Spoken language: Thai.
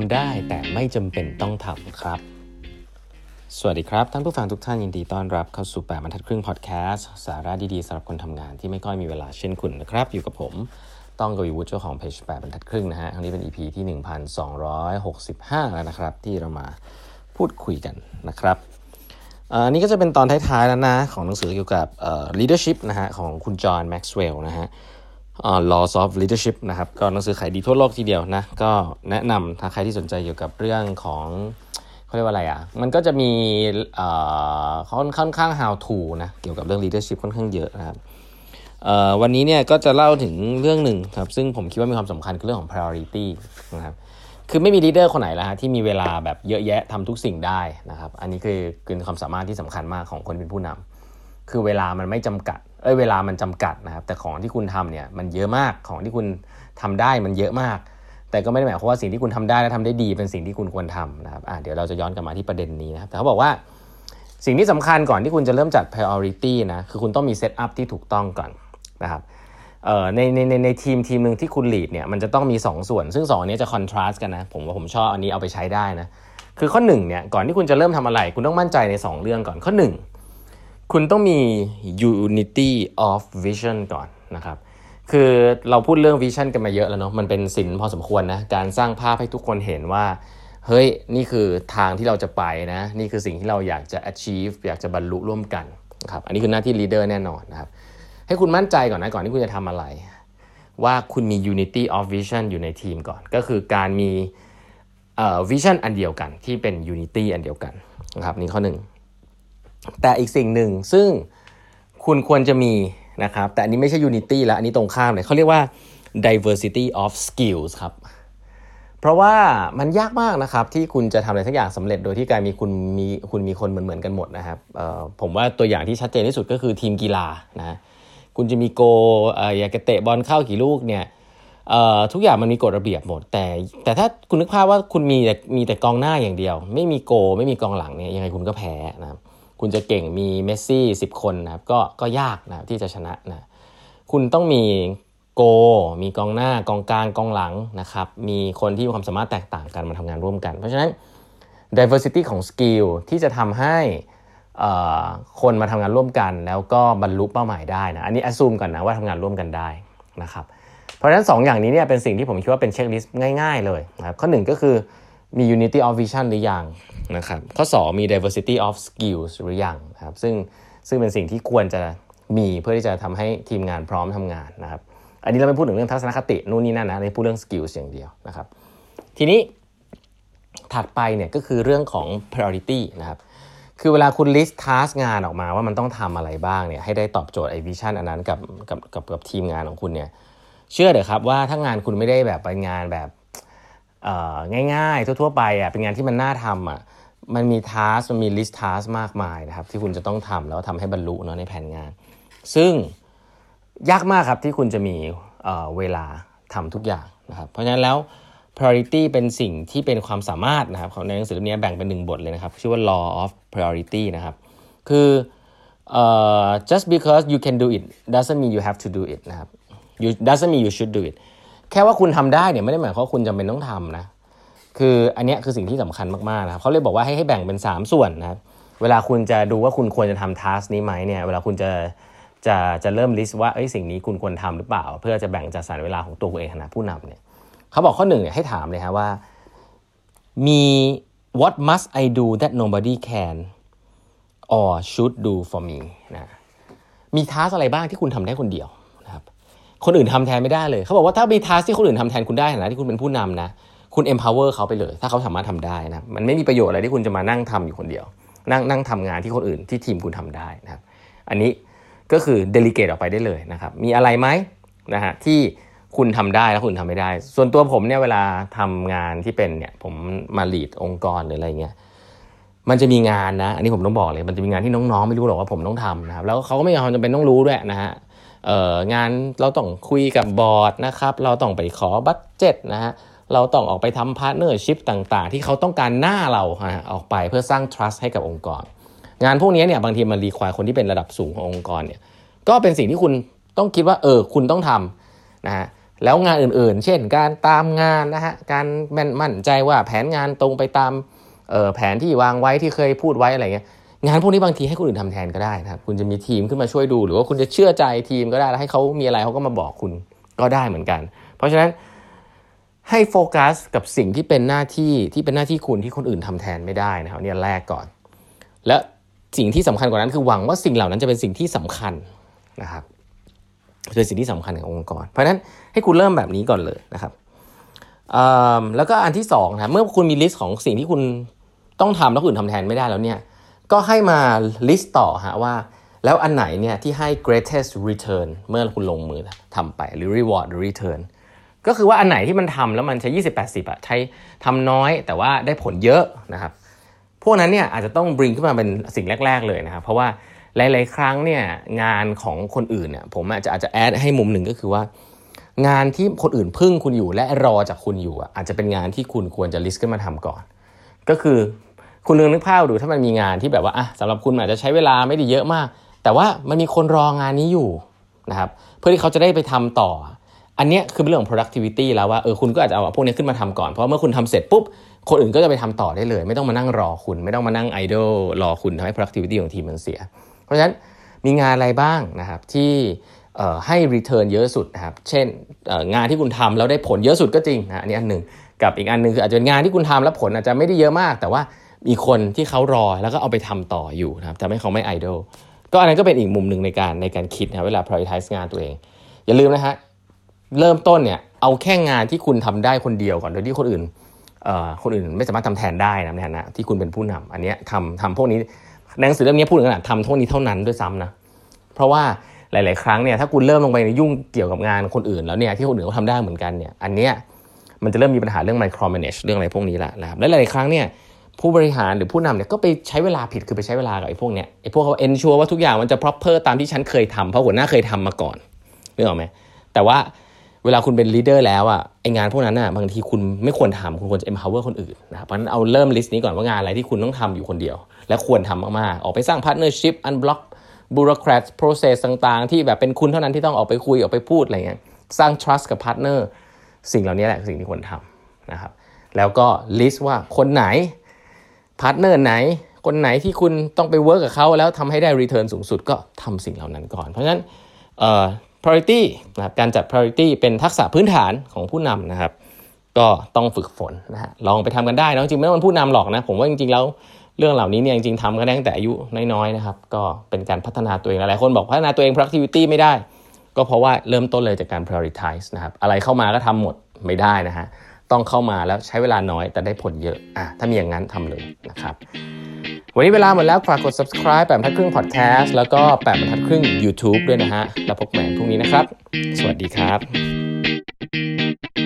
ำได้แต่ไม่จำเป็นต้องทำครับ สวัสดีครับ ท่านผู้ฟังทุกท่านยินดีต้อนรับเข้าสู่แปดบรรทัดครึ่งพอดแคสต์สาระดีๆสำหรับคนทำงานที่ไม่ค่อยมีเวลาเช่นคุณนะครับ อยู่กับผมต้องกวีวุฒิเจ้าของเพจแปดบรรทัดครึ่งนะฮะครั้งนี้เป็น EP ที่ 1265 แล้วนะครับ ที่เรามาพูดคุยกันนะครับอันนี้ก็จะเป็นตอนท้ายๆแล้วนะ ของหนังสือเกี่ยวกับ leadership นะฮะของคุณจอห์นแม็กซ์เวลล์นะฮะ Laws of Leadership นะครับก็หนังสือขายดีทั่วโลกทีเดียวนะก็แนะนำถ้าใครที่สนใจเกี่ยวกับเรื่องของเขาเรียกว่าอะไรอะมันก็จะมีค่อนค่อนข้าง how to นะเกี่ยวกับเรื่อง leadership ค่อนข้างเยอะนะครับวันนี้เนี่ยก็จะเล่าถึงเรื่องหนึ่งครับซึ่งผมคิดว่ามีความสำคัญคือเรื่องของ priority นะครับคือไม่มี leader คนไหนแล้วฮะที่มีเวลาแบบเยอะแยะทำทุกสิ่งได้นะครับอันนี้คือคือความสามารถที่สำคัญมากของคนเป็นผู้นำคือเวลามันไม่จำกัด เอ้ยเวลามันจำกัดนะครับ แต่ของที่คุณทำเนี่ยมันเยอะมากของที่คุณทำได้มันเยอะมาก แต่ก็ไม่ได้หมายความว่าสิ่งที่คุณทำได้และทำได้ดีเป็นสิ่งที่คุณควรทำนะครับอะเดี๋ยวเราจะย้อนกลับมาที่ประเด็นนี้นะครับแต่เขาบอกว่าสิ่งที่สำคัญก่อนที่คุณจะเริ่มจัด priority นะคือคุณต้องมี set up ที่ถูกต้องก่อนนะครับในในในในทีมทีมหนึ่งที่คุณลีดเนี่ยมันจะต้องมี 2 ส่วน ซึ่ง2อันนี้จะคอนทราสต์กันนะผมว่าผมชอบอันนี้เอาไปใช้ได้นะคือข้อ1เนี่ยก่อนที่คุณจะเริ่มทำอะไร คุณต้องมั่นใจใน 2 เรื่องก่อนข้อ1 คุณต้องมี unity of vision ก่อนนะครับ คือเราพูดเรื่อง vision กันมาเยอะแล้วเนาะ มันเป็นสินพอสมควรนะ การสร้างภาพให้ทุกคนเห็นว่า เฮ้ย นี่คือทางที่เราจะไปนะ นี่คือสิ่งที่เราอยากจะ achieve อยากจะบรรลุร่วมกันนะครับ อันนี้คือหน้าที่ leader แน่นอนนะครับ ให้คุณมั่นใจก่อนนะ ก่อนที่คุณจะทำอะไร ว่าคุณมี unity of vision อยู่ในทีมก่อน ก็คือการมีเอ่อ vision อันเดียวกันที่เป็น unity อันเดียวกันนะครับนี่ข้อหนึ่ง แต่อีกสิ่งหนึ่งซึ่งคุณควรจะมีนะครับ แต่อันนี้ไม่ใช่ unity แล้ว อันนี้ตรงข้ามเลยเขาเรียกว่า diversity of skills ครับ เพราะว่ามันยากมากนะครับ ที่คุณจะทำอะไรสักอย่างสำเร็จโดยที่การมีคุณมีคุณมีคนเหมือนเหมือนกันหมดนะครับผมว่าตัวอย่างที่ชัดเจนที่สุดก็คือทีมกีฬานะคุณจะมีโกอยากจะเตะบอลเข้ากี่ลูกเนี่ยทุกอย่างมันมีกฎระเบียบหมด แต่แต่ถ้าคุณนึกภาพว่าคุณมีแต่มีแต่กองหน้าอย่างเดียว ไม่มีโกล์ ไม่มีกองหลังเนี่ยยังไงคุณก็แพ้นะครับ คุณจะเก่งมีเมสซี่สิบคนนะครับก็ก็ยากนะที่จะชนะนะคุณต้องมีโกล์ มีกองหน้ากองกลางกองหลังนะครับมีคนที่มีความสามารถแตกต่างกันมาทำงานร่วมกัน เพราะฉะนั้น diversity ของ skill ที่จะทำให้คนมาทำงานร่วมกัน แล้วก็บรรลุเป้าหมายได้นะอันนี้ assume ก่อนนะว่าทำงานร่วมกันได้นะครับเพราะฉะนั้น 2 อย่างนี้เนี่ยเป็นสิ่งที่ผมคิดว่าเป็นเช็คลิสต์ง่าย ๆ เลยนะครับข้อ 1 ก็คือ มี unity of vision หรือยังนะครับข้อ 2 มี diversity of skills หรือยังนะครับซึ่งซึ่งเป็นสิ่งที่ควรจะมีเพื่อที่จะทำให้ทีมงานพร้อมทำงานนะครับอันนี้เราไม่พูดถึงเรื่องทัศนคตินู่นนี่นั่นนะเราพูดเรื่อง skills อย่างเดียวนะครับทีนี้ถัดไปเนี่ยก็คือเรื่องของ priority นะครับคือเวลาคุณ list task งานออกมาว่ามันต้องทำอะไรบ้างเนี่ยให้ได้ตอบโจทย์ไอ้วิชั่นอันนั้นกับกับกับกับทีมงานของคุณเนี่ยเชื่อเถอะครับว่าถ้างานคุณไม่ได้แบบเป็นงานแบบ ง่ายๆ ทั่วๆไปอะเป็นงานที่มันน่าทำอะมันมีทัสมันมีลิสต์ทัสมากมายนะครับที่คุณจะต้องทำแล้วทำให้บรรลุเนาะในแผนงาน ซึ่งยากมากครับที่คุณจะมีเวลาทำทุกอย่างนะครับเพราะฉะนั้นแล้ว priority เป็นสิ่งที่เป็นความสามารถนะครับของในหนังสือเล่มนี้แบ่งเป็นหนึ่งบทเลยนะครับชื่อว่า law of priority นะครับคือ uh, just because you can do it doesn't mean you have to do it นะครับ you doesn't mean you should do it แค่ว่าคุณทำได้เนี่ยไม่ได้หมายความว่าคุณจำเป็นต้องทำนะ คืออันนี้คือสิ่งที่สำคัญมากๆนะครับเขาเลยบอกว่าให้ให้แบ่งเป็น 3 ส่วนนะครับเวลาคุณจะดูว่าคุณควรจะทำทัสนี้ไหมเนี่ยเวลาคุณจะจะจะเริ่มลิสต์ว่าเอ้ยสิ่งนี้คุณควรทำหรือเปล่า เพื่อจะแบ่งจัดสรรเวลาของตัวเองนะผู้นำเนี่ยเขาบอกข้อหนึ่งเนี่ยให้ถามเลยฮะว่ามี what must I do that nobody can or should do for me นะมีทัสอะไรบ้างที่คุณทำได้คนเดียว คนอื่นทำแทนไม่ได้เลย เขาบอกว่าถ้ามีทัสที่คนอื่นทำแทนคุณได้นะที่คุณเป็นผู้นำนะ คุณ empower เขาไปเลย ถ้าเขาสามารถทำได้นะ มันไม่มีประโยชน์อะไรที่คุณจะมานั่งทำอยู่คนเดียว นั่งนั่งทำงานที่คนอื่นที่ทีมคุณทำได้นะครับ อันนี้ก็คือเดลิเกตออกไปได้เลยนะครับ มีอะไรไหมนะฮะที่คุณทำได้แล้วคุณทำไม่ได้ ส่วนตัวผมเนี่ยเวลาทำงานที่เป็นเนี่ยผมมา lead องค์กรหรืออะไรเงี้ย มันจะมีงานนะ อันนี้ผมต้องบอกเลย มันจะมีงานที่น้องๆ ไม่รู้หรอกว่าผมต้องทำนะครับ แล้วเขาก็ไม่ความจำเป็นต้องรู้ด้วยนะฮะ งานเราต้องคุยกับบอร์ดนะครับ เราต้องไปขอ budget นะฮะเราต้องออกไปทำ partnership ต่างๆ ที่เขาต้องการหน้าเราออกไปเพื่อสร้าง trust ให้กับองค์กร งานพวกนี้เนี่ยบางทีมัน require คนที่เป็นระดับสูงขององค์กรเนี่ยก็เป็นสิ่งที่คุณต้องคิดว่าเออคุณต้องทำนะฮะแล้วงานอื่นๆ เช่น การตามงานนะฮะการมั่นใจว่าแผนงานตรงไปตามแผนที่วางไว้ที่เคยพูดไว้อะไรเงี้ย งานพวกนี้บางทีให้คนอื่นทำแทนก็ได้นะครับ คุณจะมีทีมขึ้นมาช่วยดู หรือว่าคุณจะเชื่อใจทีมก็ได้แล้วให้เขามีอะไรเขาก็มาบอกคุณก็ได้เหมือนกัน เพราะฉะนั้นให้โฟกัสกับสิ่งที่เป็นหน้าที่ที่เป็นหน้าที่คุณที่คนอื่นทำแทนไม่ได้นะครับเนี่ยแรกก่อน และสิ่งที่สำคัญกว่านั้นคือหวังว่าสิ่งเหล่านั้นจะเป็นสิ่งที่สำคัญนะครับเป็นสิ่งที่สำคัญขององค์กร เพราะฉะนั้นให้คุณเริ่มแบบนี้ก่อนเลยนะครับแล้วก็อันที่2นะเมื่อคุณมี list ของสิ่งที่คุณต้องทำแล้วคนอื่นทำแทนไม่ได้แล้วเนี่ย ก็ให้มา list ต่อฮะว่า แล้วอันไหนเนี่ยที่ให้ greatest return เมื่อคุณลงมือทำไปหรือ reward return ก็คือว่าอันไหนที่มันทำแล้วมันใช้ 20-80อะใช้ทำน้อยแต่ว่าได้ผลเยอะนะครับพวกนั้นเนี่ยอาจจะต้อง bring ขึ้นมาเป็นสิ่งแรก ๆ เลยนะครับ เพราะว่าหลาย ๆ ครั้งเนี่ยงานของคนอื่นเนี่ยผมอาจจะอาจจะแอดให้มุมหนึ่งก็คือว่า งานที่คนอื่นพึ่งคุณอยู่และรอจากคุณอยู่อาจจะเป็นงานที่คุณควรจะลิสต์ขึ้นมาทำก่อน ก็คือ คุณลองนึกภาพดูถ้ามันมีงานที่แบบว่าอะสำหรับคุณอาจจะใช้เวลาไม่ได้เยอะมาก แต่ว่ามันมีคนรองานนี้อยู่นะครับเพื่อที่เขาจะได้ไปทำต่อ อันนี้คือเรื่องของ productivity แล้วว่าเออคุณก็อาจจะเอาพวกนี้ขึ้นมาทำก่อน เพราะเมื่อคุณทำเสร็จปุ๊บคนอื่นก็จะไปทำต่อได้เลย ไม่ต้องมานั่งรอคุณ ไม่ต้องมานั่งไอดอลรอคุณทำให้ productivity ของทีมมันเสีย เพราะฉะนั้นมีงานอะไรบ้างนะครับที่ให้ return เยอะสุดนะครับ เช่นงานที่คุณทำแล้วได้ผลเยอะสุดก็จริงนะอันนี้อันหนึ่งกับอีกอันหนึ่งคืออาจจะเป็นงานที่คุณทำแล้วผลอาจจะไม่ได้เยอะมาก แต่ว่า มีคนที่เขารอแล้วก็เอาไปทำต่ออยู่นะครับทำให้เขาไม่ไอดอลก็อันนั้นก็เป็นอีกมุมหนึ่งในการในการคิดนะเวลา prioritize งานตัวเอง อย่าลืมนะฮะเริ่มต้นเนี่ยเอาแค่งานที่คุณทำได้คนเดียวก่อนโดยที่คนอื่นคนอื่นไม่สามารถทำแทนได้นะในฐานะที่คุณเป็นผู้นำอันนี้ทำทำพวกนี้หนังสือเล่มนี้พูดถึงขนาดทำเท่านี้เท่านั้นด้วยซ้ำนะเพราะว่าหลาย ๆ ครั้งเนี่ยถ้าคุณเริ่มลงไปในยุ่งเกี่ยวกับงานคนอื่นแล้วเนี่ยที่คนอื่นเขาทาได้เหมือนกันเนี่ยอันเนี้ยมันจะเริ่มมีปัญหาเรื่อง micro manage เรื่องอะไรพวกนี้ละนะครับและหลาย ๆ ครั้งเนี่ย ผู้บริหารหรือผู้นำเนี่ยก็ไปใช้เวลาผิดคือไปใช้เวลากับไอ้พวกเนี้ยไอ้พวกเขา ensure ว่าทุกอย่างมันจะ proper ตามที่ฉันเคยทำเพราะหัวหน้าเคยทำมาก่อนนึกออกไหมแต่ว่าเวลาคุณเป็น leader แล้วอะไอ้งานพวกนั้นอะบางทีคุณไม่ควรทำคุณควรจะ empower คนอื่นนะครับเพราะฉะนั้นเอาเริ่ม list นี้ก่อนว่างานอะไรที่คุณต้องทำอยู่คนเดียว และควรทำมากๆ ออกไปสร้าง partnership unblock bureaucrat process ต่างๆ ที่แบบเป็นคุณเท่านั้นที่ต้องออกไปคุยออกไปพูดอะไรเงี้ยสร้าง trust กับ partner สิ่งเหล่านี้แหละสิ่งที่ควรทำนะครับแล้วก็ list ว่าคนไหน partner ไหน คนไหนที่คุณต้องไป work กับเขาแล้วทำให้ได้ return สูงสุดก็ทำสิ่งเหล่านั้นก่อน เพราะฉะนั้นเอ่อ priority นะครับการจัด priority เป็นทักษะพื้นฐานของผู้นำนะครับ ก็ต้องฝึกฝนนะฮะลองไปทำกันได้นะจริงไม่ต้องเป็นผู้นำหรอกนะผมว่าจริงๆแล้วเรื่องเหล่านี้เนี่ยจริงๆทำกันตั้งแต่อายุน้อยๆนะครับ ก็เป็นการพัฒนาตัวเองหลายคนบอกพัฒนาตัวเอง productivity ไม่ได้ ก็เพราะว่าเริ่มต้นเลยจากการ prioritize นะครับอะไรเข้ามาก็ทำหมดไม่ได้นะฮะ ต้องเข้ามาแล้วใช้เวลาน้อยแต่ได้ผลเยอะอะถ้ามีอย่างนั้นทำเลยนะครับวันนี้เวลาหมดแล้วฝากกด subscribe แปดบรรทัดครึ่ง podcast แล้วก็แปดบรรทัดครึ่ง YouTube ด้วยนะฮะ แล้วพบกันใหม่พรุ่งนี้นะครับ สวัสดีครับ